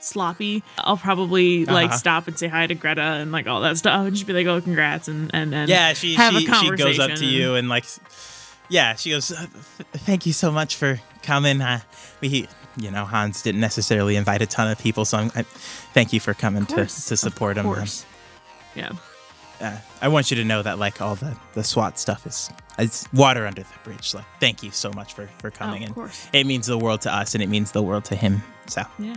sloppy, I'll probably like Uh-huh. stop and say hi to Greta and like all that stuff, and just be like, "Oh, congrats!" and and and Yeah, she have a conversation. she goes up to you and like, yeah, she goes, "Uh, "Thank you so much for coming. Uh, we, you know, Hans didn't necessarily invite a ton of people, so I'm, I, thank you for coming Of to to support of him. course. Yeah. Uh, I want you to know that like all the the SWAT stuff is it's water under the bridge. Like, thank you so much for for coming oh, of course. It means the world to us, and it means the world to him. So, Yeah.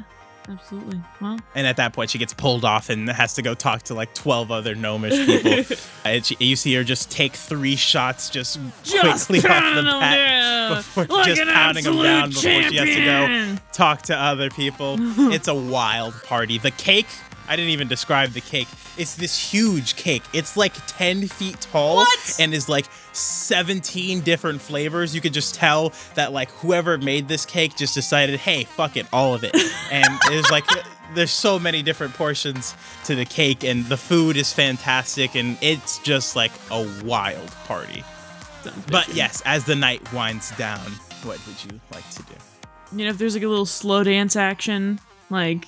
Absolutely. Well, and at that point, she gets pulled off and has to go talk to like twelve other gnomish people. and she, you see her just take three shots, just, just quickly off the bat before like just pounding them down absolute before she has to go talk to other people. it's a wild party. The cake, I didn't even describe the cake. It's this huge cake. It's like 10 feet tall What? and is like 17 different flavors. You could just tell that like whoever made this cake just decided, hey, fuck it, all of it. And there's like there's so many different portions to the cake and the food is fantastic and it's just like a wild party. But yes, as the night winds down, what would you like to do? you know, if there's like a little slow dance action, like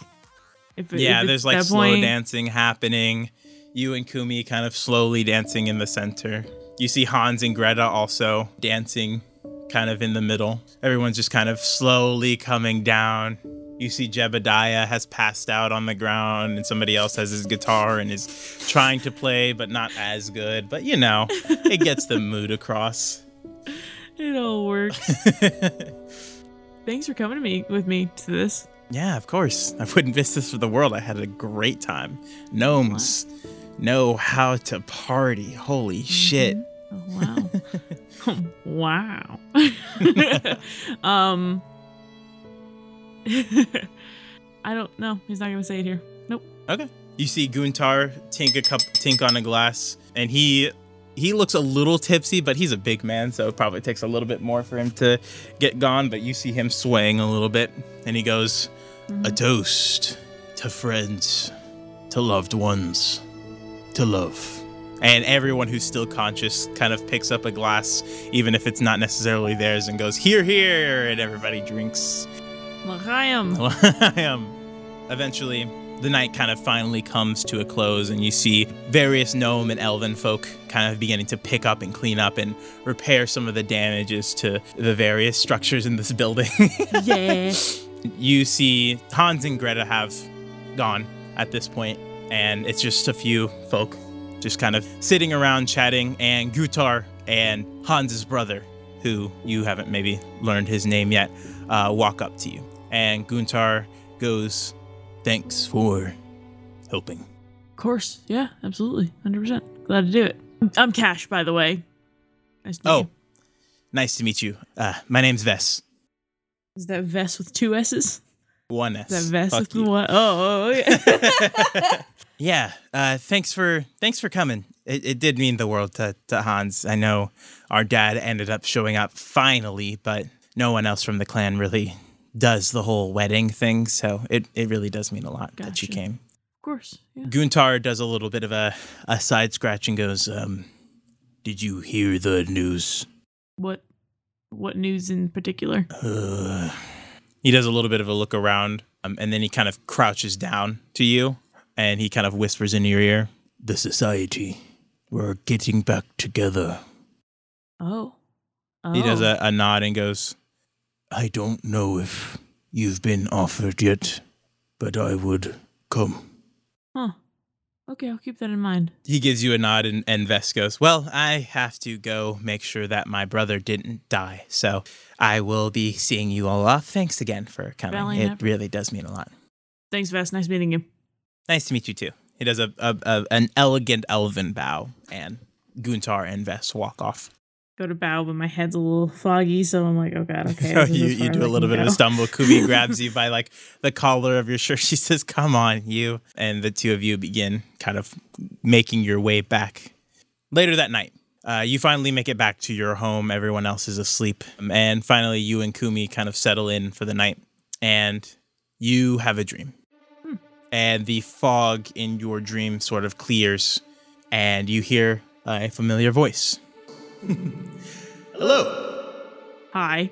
if Yeah, if there's like slow point, dancing happening. You and Kumi kind of slowly dancing in the center. You see Hans and Greta also dancing kind of in the middle. Everyone's just kind of slowly coming down. You see Jebediah has passed out on the ground and somebody else has his guitar and is trying to play but not as good. But you know, it gets the mood across. It all works. Thanks for coming to me with me to this. Yeah, of course. I wouldn't miss this for the world. I had a great time. Gnomes know how to party. Holy shit. Oh, wow. wow. um I don't know. He's not gonna say it here. Nope. Okay. You see Guntar tink a cup tink on a glass, and he he looks a little tipsy, but he's a big man, so it probably takes a little bit more for him to get gone. But you see him swaying a little bit, and he goes, "A toast to friends, to loved ones, to love." And everyone who's still conscious kind of picks up a glass, even if it's not necessarily theirs, and goes, "Here, here!" And everybody drinks. L'chaim. um, eventually, the night kind of finally comes to a close, and you see various gnome and elven folk kind of beginning to pick up and clean up and repair some of the damages to the various structures in this building. Yeah. you see Hans and Greta have gone at this point, and it's just a few folk just kind of sitting around chatting, and Guntar and Hans's brother, who you haven't maybe learned his name yet, uh, walk up to you. And Guntar goes, Thanks for helping. Of course. Yeah, absolutely. 100%. Glad to do it. I'm Cash, by the way. Nice to meet Oh, you. nice to meet you. Uh, my name's Vess. Is that Vest with two S's? One S. Is that Vest Fuck with you. the what? Oh, oh, yeah. Yeah, uh, thanks for thanks for coming. It, it did mean the world to, to Hans. I know our dad ended up showing up finally, but no one else from the clan really does the whole wedding thing. So it, it really does mean a lot that you came. of course. Yeah. Guntar does a little bit of a, a side scratch and goes, um, "Did you hear the news?" What what news in particular? Uh, he does a little bit of a look around, um, and then he kind of crouches down to you, and he kind of whispers in your ear, "The society, we're getting back together." Oh. oh. He does a, a nod and goes, "I don't know if you've been offered yet, but I would come." Huh. Okay, I'll keep that in mind. He gives you a nod, and, and Vess goes, Well, I have to go make sure that my brother didn't die. So I will be seeing you all off. Thanks again for coming. Valley it never- really does mean a lot. Thanks, Vest. Nice meeting you. Nice to meet you too. He does a, a, a an elegant elven bow, and Guntar and Vess walk off. Go to bow, but my head's a little foggy, so I'm like, oh god, okay. So you, you do a little bit of a stumble. Kumi grabs you by like the collar of your shirt. She says, "Come on, you!" And the two of you begin kind of making your way back. Later that night, uh, you finally make it back to your home. Everyone else is asleep, Um, and finally, you and Kumi kind of settle in for the night, and you have a dream. And the fog in your dream sort of clears, and you hear a familiar voice. Hello. Hi.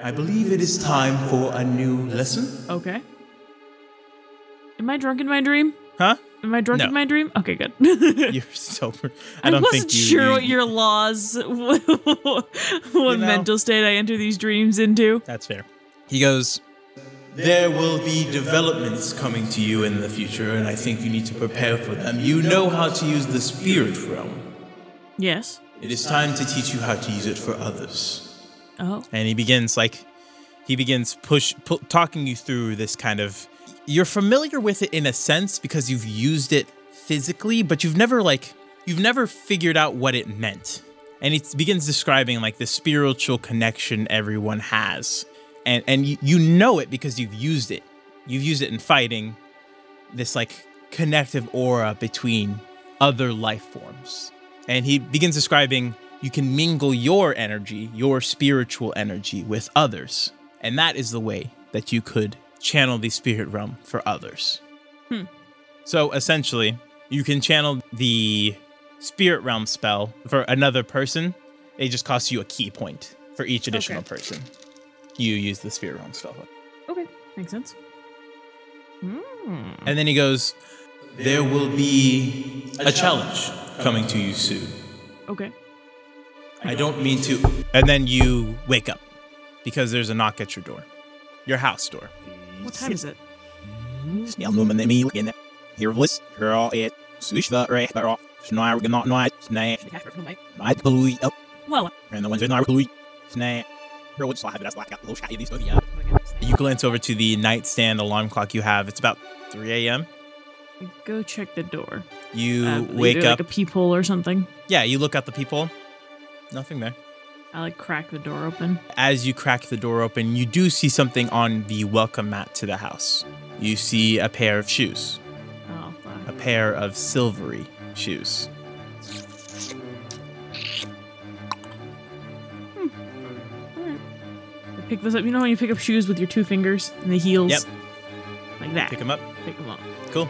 I believe it is time for a new lesson. Okay. Am I drunk in my dream? Huh? Am I drunk No. in my dream? Okay, good. You're sober. I I, don't wasn't think you. sure you- what your laws, what know- mental state I enter these dreams into. That's fair. He goes. There will be developments coming to you in the future, and I think you need to prepare for them. You know how to use the spirit realm. Yes. It is time to teach you how to use it for others. Oh. and he begins like he begins push pu- talking you through this kind of you're familiar with it in a sense because you've used it physically but you've never like you've never figured out what it meant and he begins describing like the spiritual connection everyone has and and you, you know it because you've used it you've used it in fighting this like connective aura between other life forms and he begins describing you can mingle your energy, your spiritual energy, with others. And that is the way that you could channel the spirit realm for others. Hmm. So essentially, you can channel the spirit realm spell for another person. It just costs you a ki point for each additional Okay. person. You use the spirit realm spell. Okay. Makes sense. Hmm. And then he goes, There will be a challenge coming to you soon. Okay. I don't mean to. And then you wake up because there's a knock at your door, your house door. What time is it? Med milen. Hier was girl it. The right off. Snark not not snap. I believe up. Well, uh, And the ones in our. Snap. Girl would slide that's like a little these oh yeah. You glance over to the nightstand alarm clock you have. It's about 3 a.m. go check the door. You Uh, wake up. like a peephole or something. yeah, you look out the people. Nothing there. I like crack the door open. As you crack the door open, you do see something on the welcome mat to the house. You see a pair of shoes, Oh a pair of silvery shoes. I pick this up. You know when you pick up shoes with your two fingers and the heels? Yep. Like that. Pick them up. Pick them up. Cool.